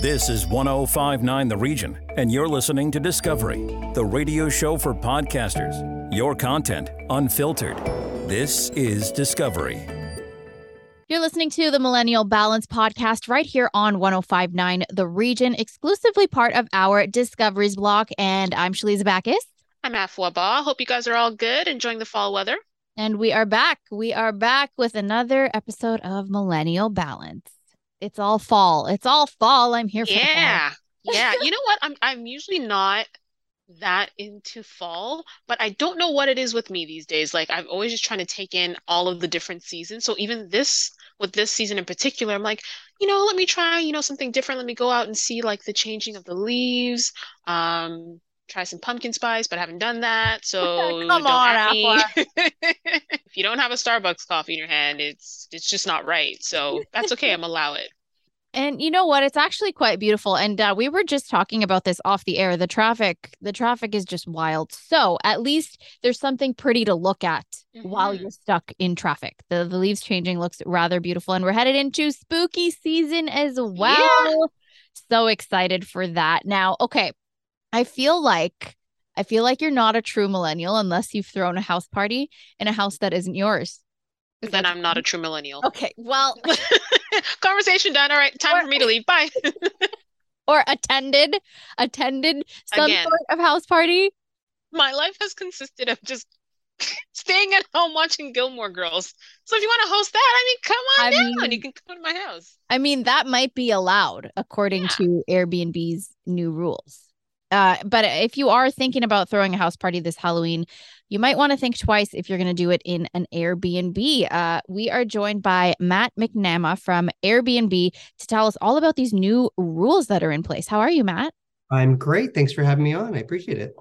This is 1059 The Region, and you're listening to Discovery, the radio show for podcasters. Your content unfiltered. This is Discovery. You're listening to the Millennial Balance podcast right here on 1059 The Region, exclusively part of our Discoveries block. And I'm Shaliza Bacchus. I'm Afua Ba. Hope you guys are all good, enjoying the fall weather. And we are back. We are back with another episode of Millennial Balance it's all fall. It's all fall. I'm here for Yeah. yeah. You know what? I'm I'm usually not that into fall, but I don't know what it is with me these days. Like I'm always just trying to take in all of the different seasons. So even this with this season in particular, I'm like, you know, let me try, you know, something different. Let me go out and see like the changing of the leaves. Um, try some pumpkin spice, but I haven't done that. So come on, Apple. if you don't have a Starbucks coffee in your hand, it's it's just not right. So that's okay. I'm allow it. And you know what? It's actually quite beautiful. And uh, we were just talking about this off the air. The traffic, the traffic is just wild. So at least there's something pretty to look at mm-hmm. while you're stuck in traffic. The the leaves changing looks rather beautiful, and we're headed into spooky season as well. Yeah. So excited for that. Now, okay, I feel like I feel like you're not a true millennial unless you've thrown a house party in a house that isn't yours. Is then I'm not a mm-hmm. true millennial. Okay, well, conversation done. All right, time or, for me to leave. Bye. or attended, attended some Again, sort of house party. My life has consisted of just staying at home watching Gilmore Girls. So if you want to host that, I mean, come on I down. Mean, you can come to my house. I mean, that might be allowed according yeah. to Airbnb's new rules. Uh, but if you are thinking about throwing a house party this Halloween, you might want to think twice if you're going to do it in an Airbnb. Uh, we are joined by Matt McNamara from Airbnb to tell us all about these new rules that are in place. How are you, Matt? I'm great. Thanks for having me on. I appreciate it.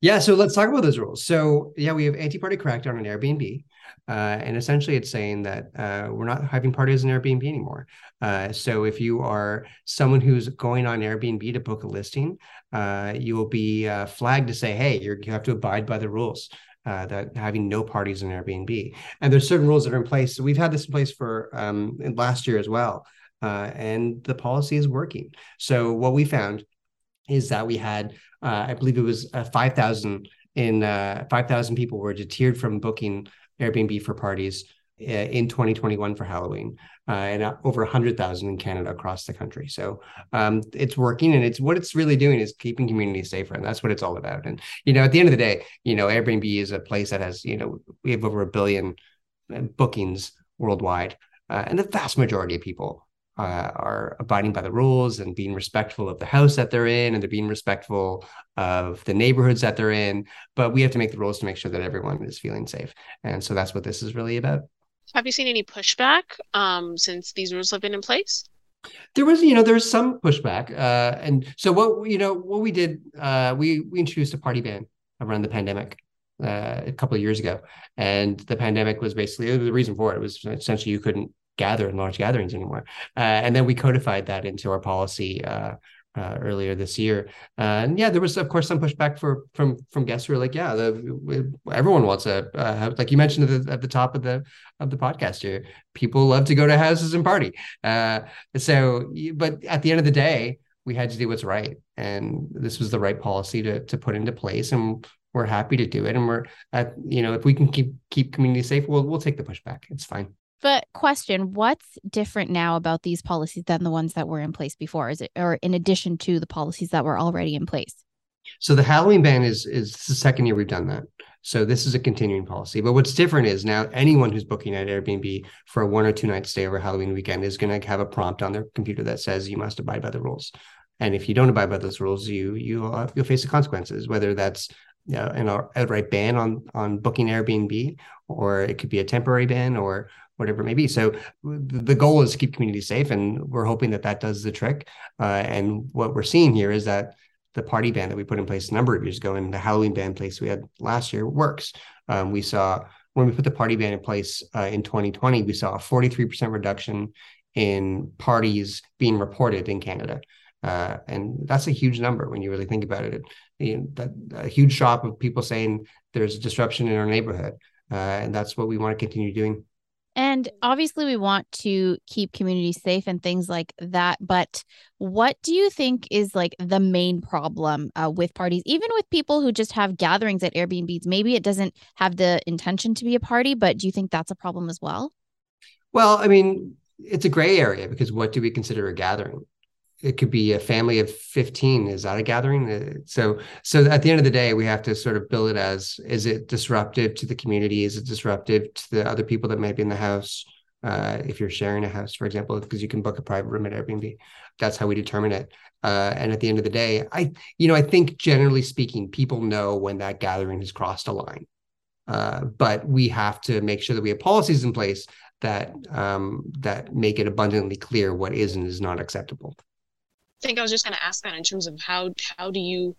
Yeah, so let's talk about those rules. So, yeah, we have anti-party crackdown on Airbnb. Uh, and essentially, it's saying that uh, we're not having parties on Airbnb anymore. Uh, so, if you are someone who's going on Airbnb to book a listing, uh, you will be uh, flagged to say, "Hey, you have to abide by the rules." Uh, that having no parties on Airbnb, and there's certain rules that are in place. So we've had this in place for um, last year as well, and the policy is working. So what we found is that we had, I believe it was 5,000 in 5,000 people were deterred from booking Airbnb for parties uh, in 2021 for Halloween, uh, and uh, over 100,000 in Canada across the country. So um, it's working, and it's what it's really doing is keeping communities safer, and that's what it's all about. And you know, at the end of the day, you know, Airbnb is a place that has you know we have over a billion uh, bookings worldwide, uh, and the vast majority of people uh, are abiding by the rules and being respectful of the house that they're in and they're being respectful of the neighborhoods that they're in. But we have to make the rules to make sure that everyone is feeling safe. And so that's what this is really about. Have you seen any pushback um, since these rules have been in place? There was you know there was some pushback uh, and so what you know what we did uh, we we introduced a party ban around the pandemic uh, a couple of years ago. And the pandemic was basically the reason for it was essentially you couldn't gather in large gatherings anymore. Uh, and then we codified that into our policy uh, uh, earlier this year. Uh, and yeah, there was of course some pushback for from from guests who were like, yeah, the, everyone wants a uh, like you mentioned at the, at the top of the of the podcast here, people love to go to houses and party. Uh, so, but at the end of the day, we had to do what's right, and this was the right policy to to put into place, and we're happy to do it. And we're at you know if we can keep keep community safe, we'll we'll take the pushback. It's fine. But question, what's different now about these policies than the ones that were in place before? Is it or in addition to the policies that were already in place? So the Halloween ban is is the second year we've done that. So this is a continuing policy. But what's different is now anyone who's booking at Airbnb for a one or two night stay over Halloween weekend is going to have a prompt on their computer that says you must abide by the rules. And if you don't abide by those rules, you you uh, you'll face the consequences. Whether that's uh, an outright ban on on booking Airbnb, or it could be a temporary ban, or whatever it may be. So the goal is to keep communities safe, and we're hoping that that does the trick. Uh, and what we're seeing here is that the party ban that we put in place a number of years ago and the Halloween ban place we had last year works. Um, we saw when we put the party ban in place uh, in 2020, we saw a 43% reduction in parties being reported in Canada. Uh, and that's a huge number when you really think about it. it you know, that, a huge shop of people saying there's a disruption in our neighborhood. Uh, and that's what we want to continue doing. And obviously, we want to keep communities safe and things like that. But what do you think is like the main problem uh, with parties, even with people who just have gatherings at Airbnbs? Maybe it doesn't have the intention to be a party, but do you think that's a problem as well? Well, I mean, it's a gray area because what do we consider a gathering? It could be a family of 15 is that a gathering? Uh, so so at the end of the day we have to sort of bill it as is it disruptive to the community? Is it disruptive to the other people that might be in the house? Uh, if you're sharing a house for example because you can book a private room at airbnb. That's how we determine it. Uh, and at the end of the day i you know i think generally speaking people know when that gathering has crossed a line. Uh, but we have to make sure that we have policies in place that um, that make it abundantly clear what is and is not acceptable think I was just going to ask that in terms of how how do you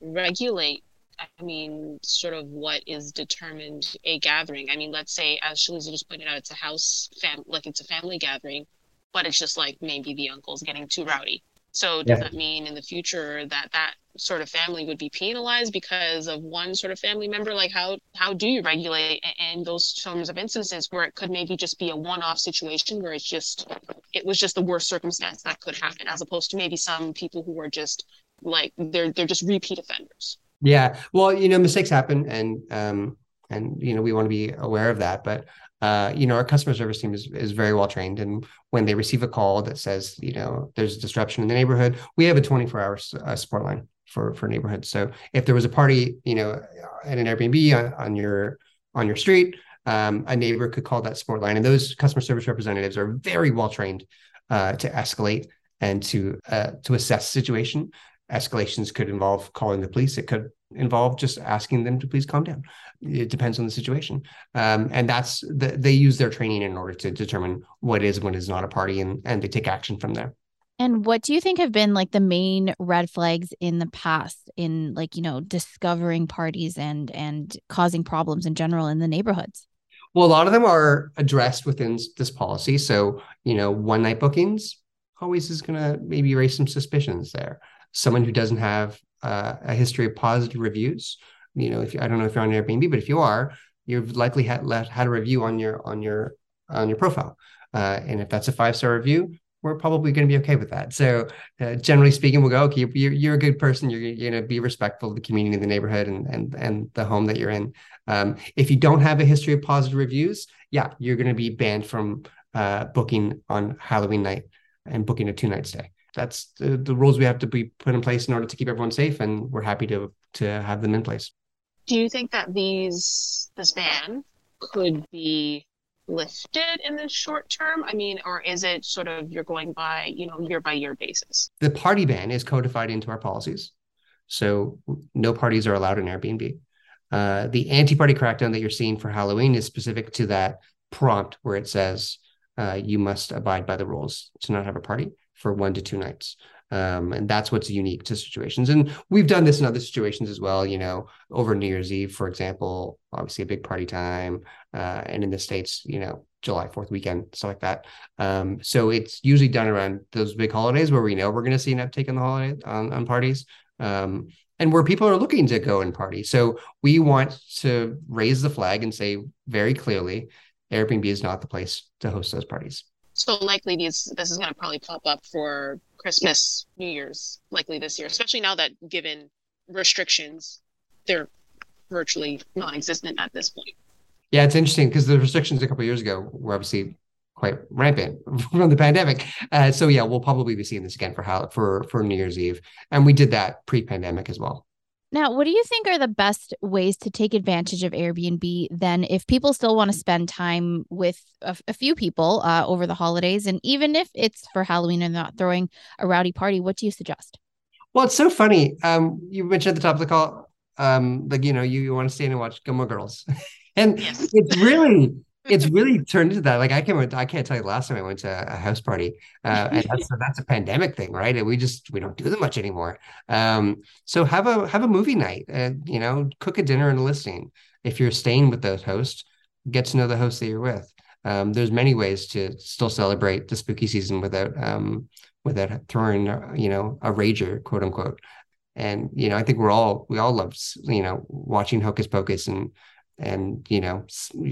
regulate I mean, sort of what is determined a gathering. I mean, let's say, as Shaliza just pointed out, it's a house fam, like it's a family gathering, but it's just like maybe the uncle's getting too rowdy. So does yeah. that mean in the future that that sort of family would be penalized because of one sort of family member? Like how how do you regulate in those terms of instances where it could maybe just be a one-off situation where it's just it was just the worst circumstance that could happen, as opposed to maybe some people who are just like they're they're just repeat offenders. Yeah, well, you know, mistakes happen, and um, and you know we want to be aware of that, but uh, you know, our customer service team is, is very well trained. And when they receive a call that says, you know, there's a disruption in the neighborhood, we have a 24 hour uh, support line for, for neighborhoods. So if there was a party, you know, at an Airbnb on, on your, on your street, um, a neighbor could call that support line. And those customer service representatives are very well trained uh, to escalate and to, uh, to assess situation. Escalations could involve calling the police. It could involve just asking them to please calm down. It depends on the situation, um, and that's the, they use their training in order to determine what is when is not a party, and and they take action from there. And what do you think have been like the main red flags in the past in like you know discovering parties and and causing problems in general in the neighborhoods? Well, a lot of them are addressed within this policy. So you know, one night bookings always is going to maybe raise some suspicions there. Someone who doesn't have uh, a history of positive reviews. You know, if you, I don't know if you're on Airbnb, but if you are, you've likely had had a review on your on your on your profile. Uh, and if that's a five star review, we're probably going to be okay with that. So, uh, generally speaking, we'll go, okay, you're, you're a good person. You're, you're going to be respectful of the community, the neighborhood, and and and the home that you're in. Um, if you don't have a history of positive reviews, yeah, you're going to be banned from uh, booking on Halloween night and booking a two night stay that's the, the rules we have to be put in place in order to keep everyone safe, and we're happy to to have them in place. Do you think that these this ban could be lifted in the short term? I mean, or is it sort of you're going by you know year by year basis? The party ban is codified into our policies, so no parties are allowed in Airbnb. Uh, the anti-party crackdown that you're seeing for Halloween is specific to that prompt where it says uh, you must abide by the rules to not have a party for one to two nights. Um, and that's what's unique to situations. And we've done this in other situations as well. You know, over New Year's Eve, for example, obviously a big party time, uh, and in the states, you know, July Fourth weekend, stuff like that. Um, so it's usually done around those big holidays where we know we're going to see an uptake on the holiday on, on parties. Um, and where people are looking to go and party. So we want to raise the flag and say very clearly, Airbnb is not the place to host those parties. So likely these this is going to probably pop up for Christmas, New Year's, likely this year, especially now that given restrictions, they're virtually non-existent at this point. Yeah, it's interesting because the restrictions a couple years ago were obviously quite rampant from the pandemic. Uh, so yeah, we'll probably be seeing this again for how for for New Year's Eve, and we did that pre-pandemic as well. Now, what do you think are the best ways to take advantage of Airbnb then if people still want to spend time with a, a few people uh, over the holidays? And even if it's for Halloween and not throwing a rowdy party, what do you suggest? Well, it's so funny. Um, you mentioned at the top of the call, um, like, you know, you, you want to stay and watch Gilmore Girls. and yes. it's really it's really turned into that. Like I can I can't tell you the last time I went to a house party, uh, and that's that's a pandemic thing, right? And we just we don't do them much anymore. Um, so have a have a movie night, and you know, cook a dinner and a listing. If you're staying with the host, get to know the host that you're with. Um, there's many ways to still celebrate the spooky season without um, without throwing you know a rager, quote unquote. And you know, I think we're all we all love you know watching Hocus Pocus and and you know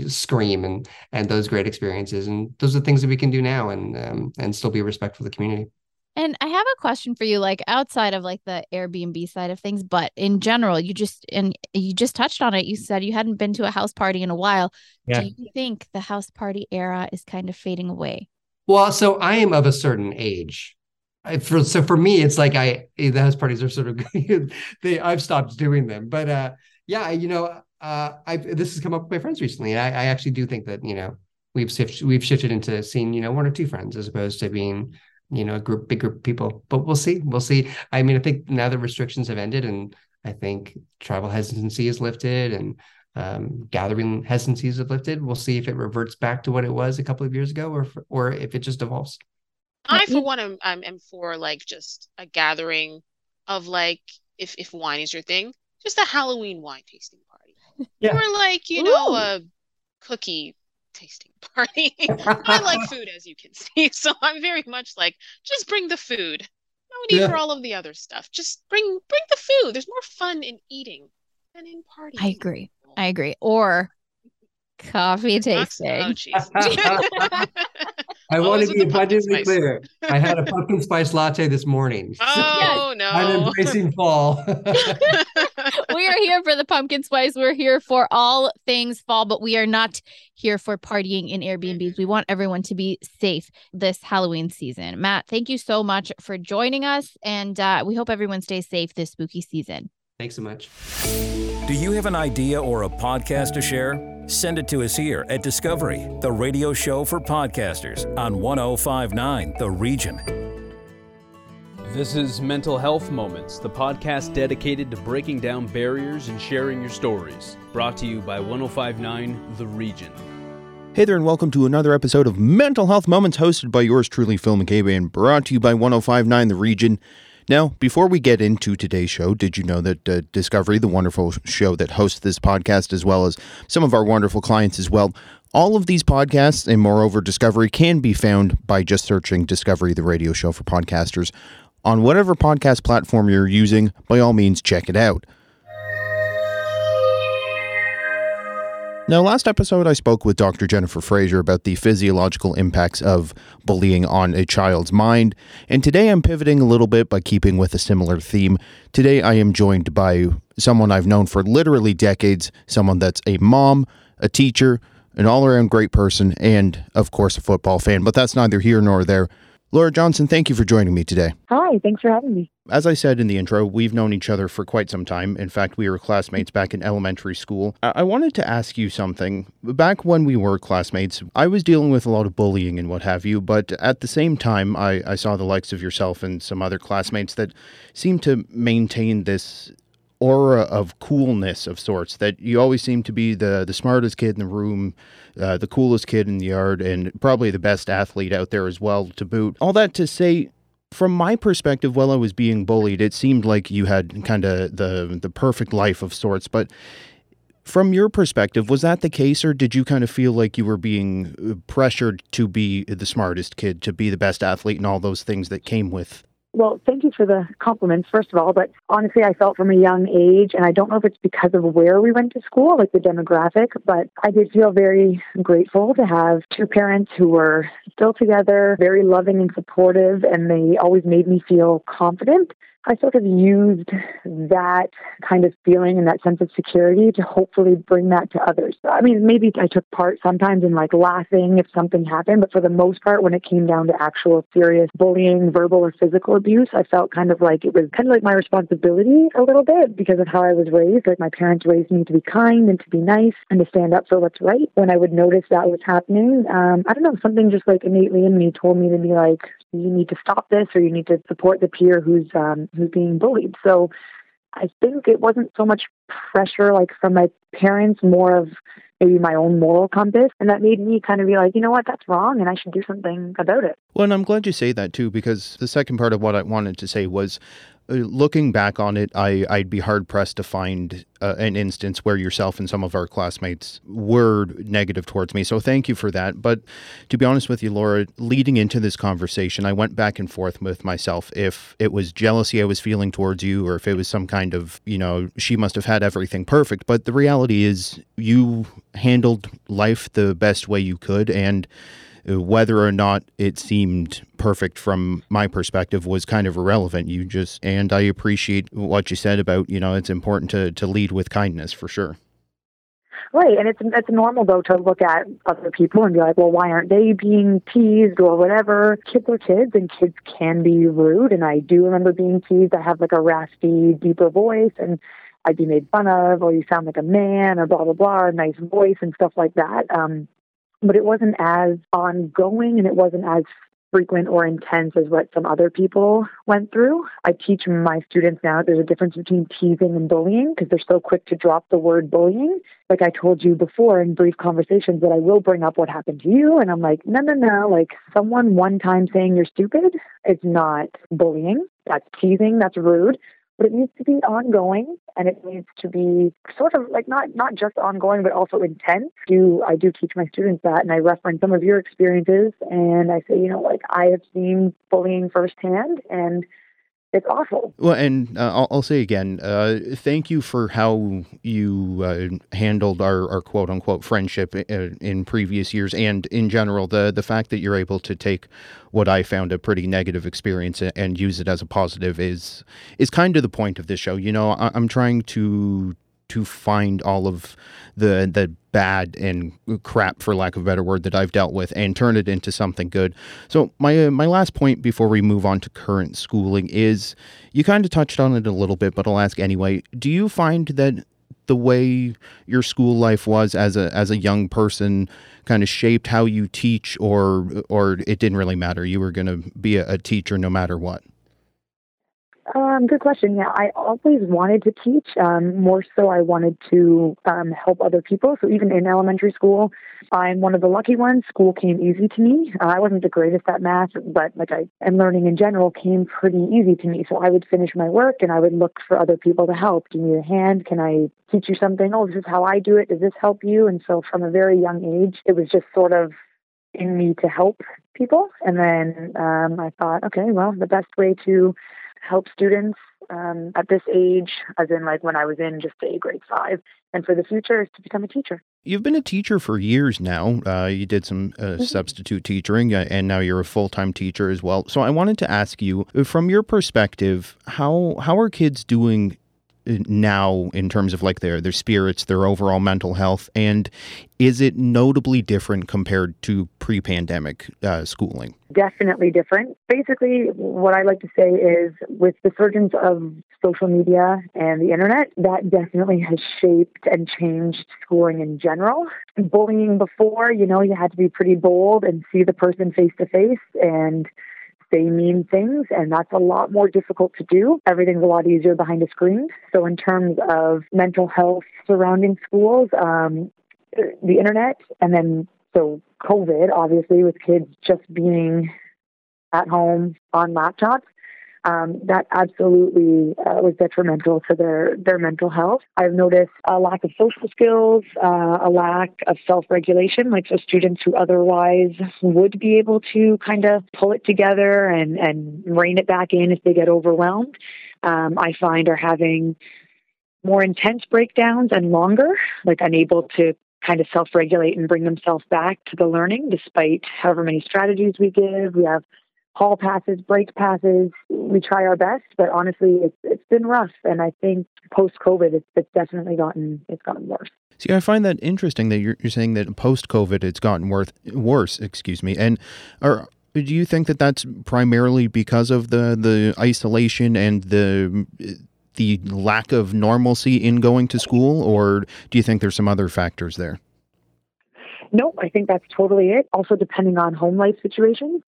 scream and and those great experiences and those are things that we can do now and um, and still be respectful of the community and I have a question for you, like outside of like the Airbnb side of things, but in general, you just and you just touched on it. You said you hadn't been to a house party in a while. Yeah. Do you think the house party era is kind of fading away? Well, so I am of a certain age. I, for, so for me, it's like I the house parties are sort of they I've stopped doing them, but uh, yeah, you know, uh, I this has come up with my friends recently. I, I actually do think that you know we've shifted we've shifted into seeing you know one or two friends as opposed to being you know a group big group of people but we'll see we'll see i mean i think now the restrictions have ended and i think travel hesitancy is lifted and um, gathering hesitancies have lifted we'll see if it reverts back to what it was a couple of years ago or or if it just evolves i for one am, am, am for like just a gathering of like if if wine is your thing just a halloween wine tasting party yeah. or like you Ooh. know a cookie tasting party. I like food, as you can see. So I'm very much like, just bring the food. No need yeah. for all of the other stuff. Just bring bring the food. There's more fun in eating than in partying. I agree. I agree. Or coffee tasting. Oh, I want to be abundantly clear. I had a pumpkin spice latte this morning. Oh no! I'm embracing fall. we are here for the pumpkin spice. We're here for all things fall, but we are not here for partying in Airbnbs. We want everyone to be safe this Halloween season. Matt, thank you so much for joining us, and uh, we hope everyone stays safe this spooky season. Thanks so much. Do you have an idea or a podcast to share? Send it to us here at Discovery, the radio show for podcasters on 1059 The Region. This is Mental Health Moments, the podcast dedicated to breaking down barriers and sharing your stories. Brought to you by 1059 The Region. Hey there, and welcome to another episode of Mental Health Moments, hosted by yours truly, Phil McCabe, and brought to you by 1059 The Region. Now, before we get into today's show, did you know that uh, Discovery, the wonderful show that hosts this podcast, as well as some of our wonderful clients as well, all of these podcasts and moreover Discovery can be found by just searching Discovery, the radio show for podcasters. On whatever podcast platform you're using, by all means, check it out. Now, last episode, I spoke with Dr. Jennifer Fraser about the physiological impacts of bullying on a child's mind, and today I'm pivoting a little bit by keeping with a similar theme. Today, I am joined by someone I've known for literally decades, someone that's a mom, a teacher, an all around great person, and of course, a football fan, but that's neither here nor there. Laura Johnson, thank you for joining me today. Hi, thanks for having me. As I said in the intro, we've known each other for quite some time. In fact, we were classmates back in elementary school. I, wanted to ask you something. Back when we were classmates, I was dealing with a lot of bullying and what have you, but at the same time, I, I saw the likes of yourself and some other classmates that seemed to maintain this aura of coolness of sorts that you always seem to be the the smartest kid in the room uh, the coolest kid in the yard and probably the best athlete out there as well to boot all that to say from my perspective while i was being bullied it seemed like you had kind of the the perfect life of sorts. But from your perspective was that the case or did you kind of feel like you were being uh, pressured to be the smartest kid to be the best athlete and all those things that came with well, thank you for the compliments, first of all. But honestly, I felt from a young age, and I don't know if it's because of where we went to school, like the demographic, but I did feel very grateful to have two parents who were still together, very loving and supportive, and they always made me feel confident. I sort of used that kind of feeling and that sense of security to hopefully bring that to others. I mean, maybe I took part sometimes in like laughing if something happened, but for the most part, when it came down to actual serious bullying, verbal or physical abuse, I felt kind of like it was kind of like my responsibility a little bit because of how I was raised. Like my parents raised me to be kind and to be nice and to stand up for what's right. When I would notice that was happening, um, I don't know, something just like innately in me told me to be like, you need to stop this or you need to support the peer who's um, who's being bullied. So I think it wasn't so much pressure like from my parents, more of maybe my own moral compass. And that made me kind of be like, you know what, that's wrong and I should do something about it. Well, and I'm glad you say that too, because the second part of what I wanted to say was looking back on it, I, I'd be hard pressed to find uh, an instance where yourself and some of our classmates were negative towards me. So thank you for that. But to be honest with you, Laura, leading into this conversation, I went back and forth with myself if it was jealousy I was feeling towards you or if it was some kind of, you know, she must have had everything perfect. But the reality is, you handled life the best way you could. And uh, whether or not it seemed perfect from my perspective was kind of irrelevant. You just and I appreciate what you said about you know it's important to to lead with kindness for sure. Right, and it's it's normal though to look at other people and be like, well, why aren't they being teased or whatever? Kids are kids, and kids can be rude. And I do remember being teased. I have like a raspy, deeper voice, and I'd be made fun of, or you sound like a man, or blah blah blah, a nice voice and stuff like that. Um, but it wasn't as ongoing and it wasn't as frequent or intense as what some other people went through. I teach my students now there's a difference between teasing and bullying because they're so quick to drop the word bullying. Like I told you before in brief conversations that I will bring up what happened to you. And I'm like, no, no, no. Like someone one time saying you're stupid is not bullying. That's teasing. That's rude but it needs to be ongoing and it needs to be sort of like not not just ongoing but also intense. Do i do teach my students that and i reference some of your experiences and i say you know like i have seen bullying firsthand and it's awful. Well, and uh, I'll, I'll, say again, uh, thank you for how you uh, handled our, our quote unquote friendship in, uh, in previous years, and in general, the the fact that you're able to take what I found a pretty negative experience and use it as a positive is is kind of the point of this show. You know, I, I'm trying to to find all of the the bad and crap, for lack of a better word, that I've dealt with, and turn it into something good. So my uh, my last point before we move on to current schooling is you kind of touched on it a little bit, but I'll ask anyway. Do you find that the way your school life was as a as a young person kind of shaped how you teach, or or it didn't really matter? You were going to be a, a teacher no matter what. Um, good question. Yeah, I always wanted to teach. Um, more so, I wanted to um, help other people. So even in elementary school, I'm one of the lucky ones. School came easy to me. Uh, I wasn't the greatest at math, but like I and learning in general came pretty easy to me. So I would finish my work and I would look for other people to help. Do you need a hand? Can I teach you something? Oh, this is how I do it. Does this help you? And so from a very young age, it was just sort of in me to help people. And then um, I thought, okay, well, the best way to help students um, at this age, as in like when I was in just say grade five, and for the future is to become a teacher. You've been a teacher for years now. Uh, you did some uh, mm-hmm. substitute teaching, uh, and now you're a full time teacher as well. So I wanted to ask you, from your perspective, how how are kids doing now in terms of like their their spirits, their overall mental health, and is it notably different compared to pre-pandemic uh, schooling? Definitely different. Basically, what I like to say is, with the surgence of social media and the internet, that definitely has shaped and changed schooling in general. Bullying before, you know, you had to be pretty bold and see the person face to face and say mean things, and that's a lot more difficult to do. Everything's a lot easier behind a screen. So, in terms of mental health surrounding schools, um, the internet, and then so COVID, obviously, with kids just being at home on laptops, um, that absolutely uh, was detrimental to their, their mental health. I've noticed a lack of social skills, uh, a lack of self regulation, like so students who otherwise would be able to kind of pull it together and, and rein it back in if they get overwhelmed, um, I find are having more intense breakdowns and longer, like unable to kind of self regulate and bring themselves back to the learning despite however many strategies we give. We have hall passes, break passes. We try our best, but honestly, it's it's been rough. And I think post COVID, it's, it's definitely gotten it's gotten worse. See, I find that interesting that you're, you're saying that post COVID, it's gotten worth, worse. Excuse me, and are. Do you think that that's primarily because of the, the isolation and the the lack of normalcy in going to school, or do you think there's some other factors there? No, I think that's totally it. Also, depending on home life situations.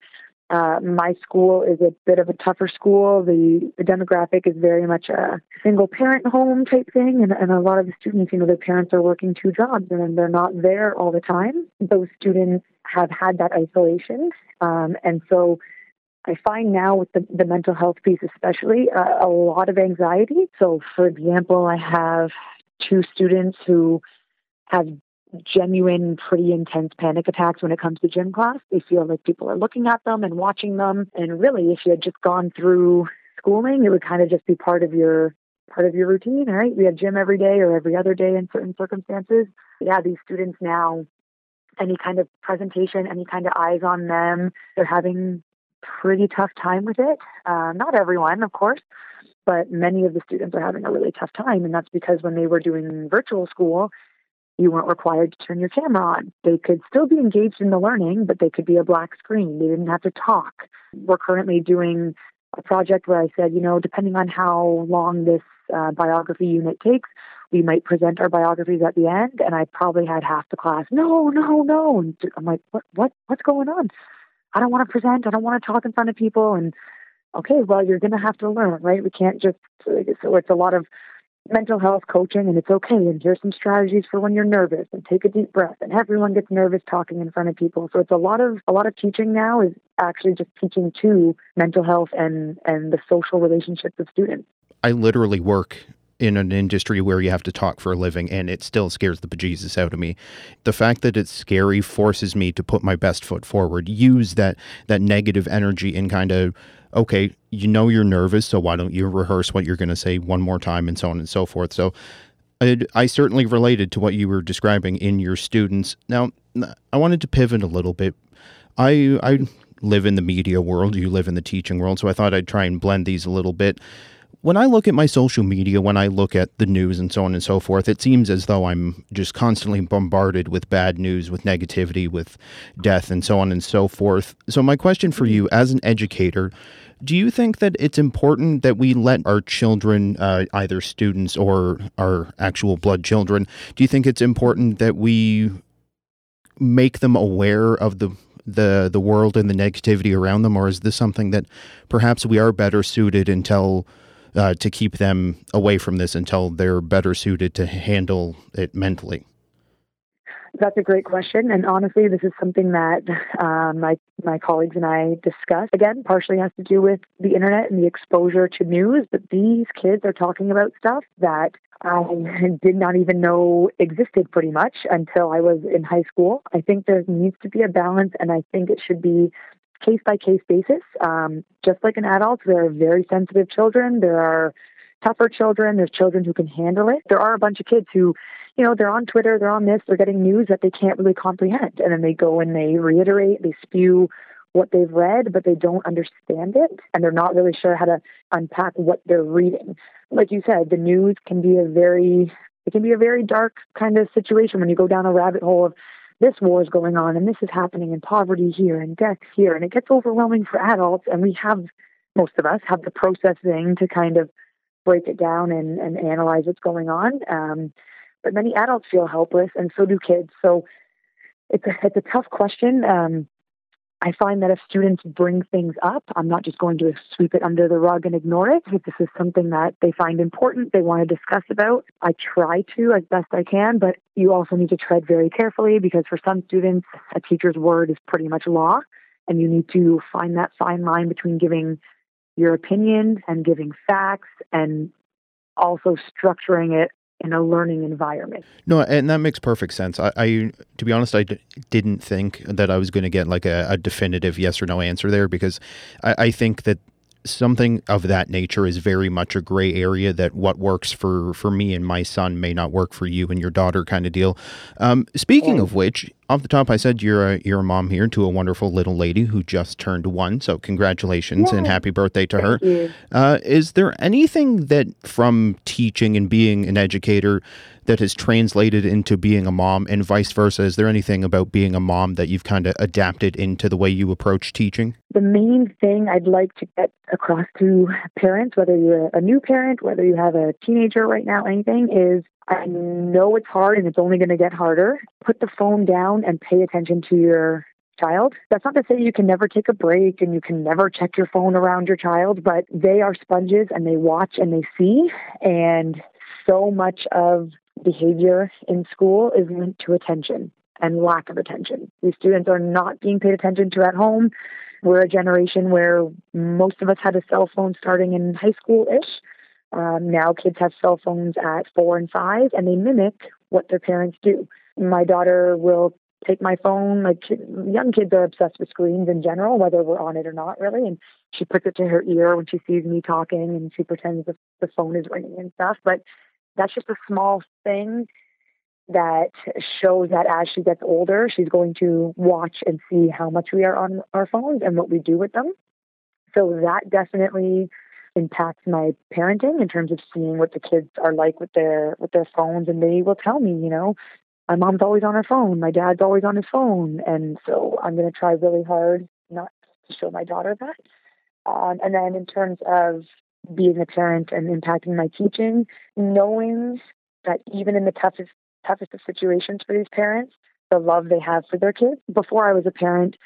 Uh, my school is a bit of a tougher school. The, the demographic is very much a single parent home type thing, and, and a lot of the students, you know, their parents are working two jobs and they're not there all the time. Those students have had that isolation, um, and so I find now with the, the mental health piece, especially, uh, a lot of anxiety. So, for example, I have two students who have genuine, pretty intense panic attacks when it comes to gym class. They feel like people are looking at them and watching them. And really, if you had just gone through schooling, it would kind of just be part of your part of your routine, right? We have gym every day or every other day in certain circumstances. Yeah, these students now, any kind of presentation, any kind of eyes on them, they're having pretty tough time with it. Uh, not everyone, of course, but many of the students are having a really tough time. And that's because when they were doing virtual school, you weren't required to turn your camera on. They could still be engaged in the learning, but they could be a black screen. They didn't have to talk. We're currently doing a project where I said, you know, depending on how long this uh, biography unit takes, we might present our biographies at the end. And I probably had half the class, no, no, no. And I'm like, what, what, what's going on? I don't want to present. I don't want to talk in front of people. And okay, well, you're going to have to learn, right? We can't just, so it's a lot of mental health coaching and it's okay. And here's some strategies for when you're nervous and take a deep breath. And everyone gets nervous talking in front of people. So it's a lot of, a lot of teaching now is actually just teaching to mental health and, and the social relationships of students. I literally work in an industry where you have to talk for a living and it still scares the bejesus out of me. The fact that it's scary forces me to put my best foot forward, use that that negative energy and kind of okay, you know you're nervous, so why don't you rehearse what you're going to say one more time and so on and so forth. So I, I certainly related to what you were describing in your students. Now, I wanted to pivot a little bit. I I live in the media world, you live in the teaching world, so I thought I'd try and blend these a little bit when I look at my social media, when I look at the news and so on and so forth, it seems as though I'm just constantly bombarded with bad news, with negativity, with death, and so on and so forth. So, my question for you as an educator, do you think that it's important that we let our children, uh, either students or our actual blood children, do you think it's important that we make them aware of the the the world and the negativity around them, or is this something that perhaps we are better suited until uh, to keep them away from this until they're better suited to handle it mentally? That's a great question, and honestly, this is something that um, my my colleagues and I discuss. Again, partially has to do with the internet and the exposure to news. But these kids are talking about stuff that I did not even know existed, pretty much until I was in high school. I think there needs to be a balance, and I think it should be case by case basis. Um, just like an adult, there are very sensitive children. There are tougher children. There's children who can handle it. There are a bunch of kids who, you know, they're on Twitter, they're on this, they're getting news that they can't really comprehend. And then they go and they reiterate, they spew what they've read, but they don't understand it. And they're not really sure how to unpack what they're reading. Like you said, the news can be a very, it can be a very dark kind of situation when you go down a rabbit hole of this war is going on and this is happening and poverty here and death here. And it gets overwhelming for adults. And we have, most of us have the processing to kind of break it down and, and analyze what's going on. Um, but many adults feel helpless and so do kids. So it's a, it's a tough question. Um, I find that if students bring things up, I'm not just going to sweep it under the rug and ignore it. If this is something that they find important, they want to discuss about, I try to as best I can, but you also need to tread very carefully because for some students, a teacher's word is pretty much law, and you need to find that fine line between giving your opinions and giving facts and also structuring it in a learning environment. No, and that makes perfect sense. I, I to be honest, I d- didn't think that I was going to get like a, a, definitive yes or no answer there because I, I think that something of that nature is very much a gray area that what works for for me and my son may not work for you and your daughter kind of deal. Um, speaking of which, off the top, I said you're a you're a mom here to a wonderful little lady who just turned one. So congratulations and happy birthday to Thank her. Uh, is there anything that from teaching and being an educator that has translated into being a mom and vice versa? Is there anything about being a mom that you've kind of adapted into the way you approach teaching? The main thing I'd like to get across to parents, whether you're a new parent, whether you have a teenager right now, anything, is I know it's hard and it's only going to get harder. Put the phone down and pay attention to your child. That's not to say you can never take a break and you can never check your phone around your child, but they are sponges and they watch and they see. And so much of behavior in school is linked to attention. and lack of attention. These students are not being paid attention to at home. We're a generation where most of us had a cell phone starting in high school ish. Um, now kids have cell phones at four and five, and they mimic what their parents do. My daughter will take my phone. Like young kids are obsessed with screens in general, whether we're on it or not, really. And she puts it to her ear when she sees me talking, and she pretends the, the phone is ringing and stuff. But that's just a small thing that shows that as she gets older, she's going to watch and see how much we are on our phones and what we do with them. So that definitely impacts my parenting in terms of seeing what the kids are like with their with their phones and they will tell me, you know, my mom's always on her phone, my dad's always on his phone, and so I'm going to try really hard not to show my daughter that. Um, and then in terms of being a parent and impacting my teaching, knowing that even in the toughest toughest of situations for these parents, the love they have for their kids. Before I was a parent,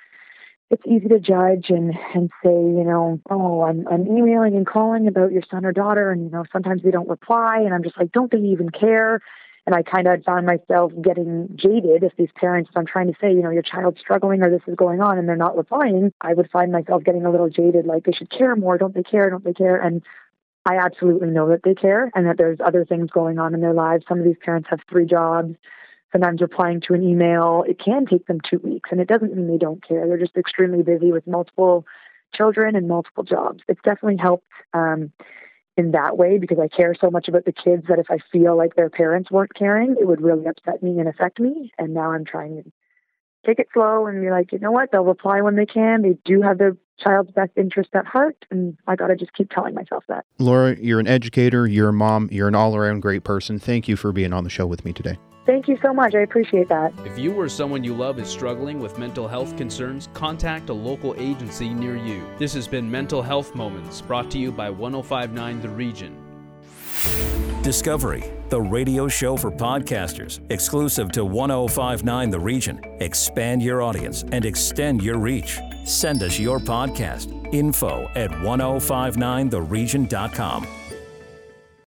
it's easy to judge and and say, you know, oh, I'm I'm emailing and calling about your son or daughter, and you know, sometimes they don't reply, and I'm just like, don't they even care? And I kind of found myself getting jaded if these parents, if I'm trying to say, you know, your child's struggling or this is going on and they're not replying, I would find myself getting a little jaded, like they should care more. Don't they care? Don't they care? And I absolutely know that they care and that there's other things going on in their lives. Some of these parents have three jobs. Sometimes replying to an email, it can take them two weeks, and it doesn't mean they don't care. They're just extremely busy with multiple children and multiple jobs. It's definitely helped um, in that way because I care so much about the kids that if I feel like their parents weren't caring, it would really upset me and affect me. And now I'm trying to take it slow and be like, you know what? They'll reply when they can. They do have their child's best interest at heart. And I got to just keep telling myself that. Laura, you're an educator, you're a mom, you're an all around great person. Thank you for being on the show with me today. Thank you so much. I appreciate that. If you or someone you love is struggling with mental health concerns, contact a local agency near you. This has been Mental Health Moments, brought to you by 1059 The Region. Discovery, the radio show for podcasters, exclusive to 1059 The Region. Expand your audience and extend your reach. Send us your podcast, info at 1059theregion.com.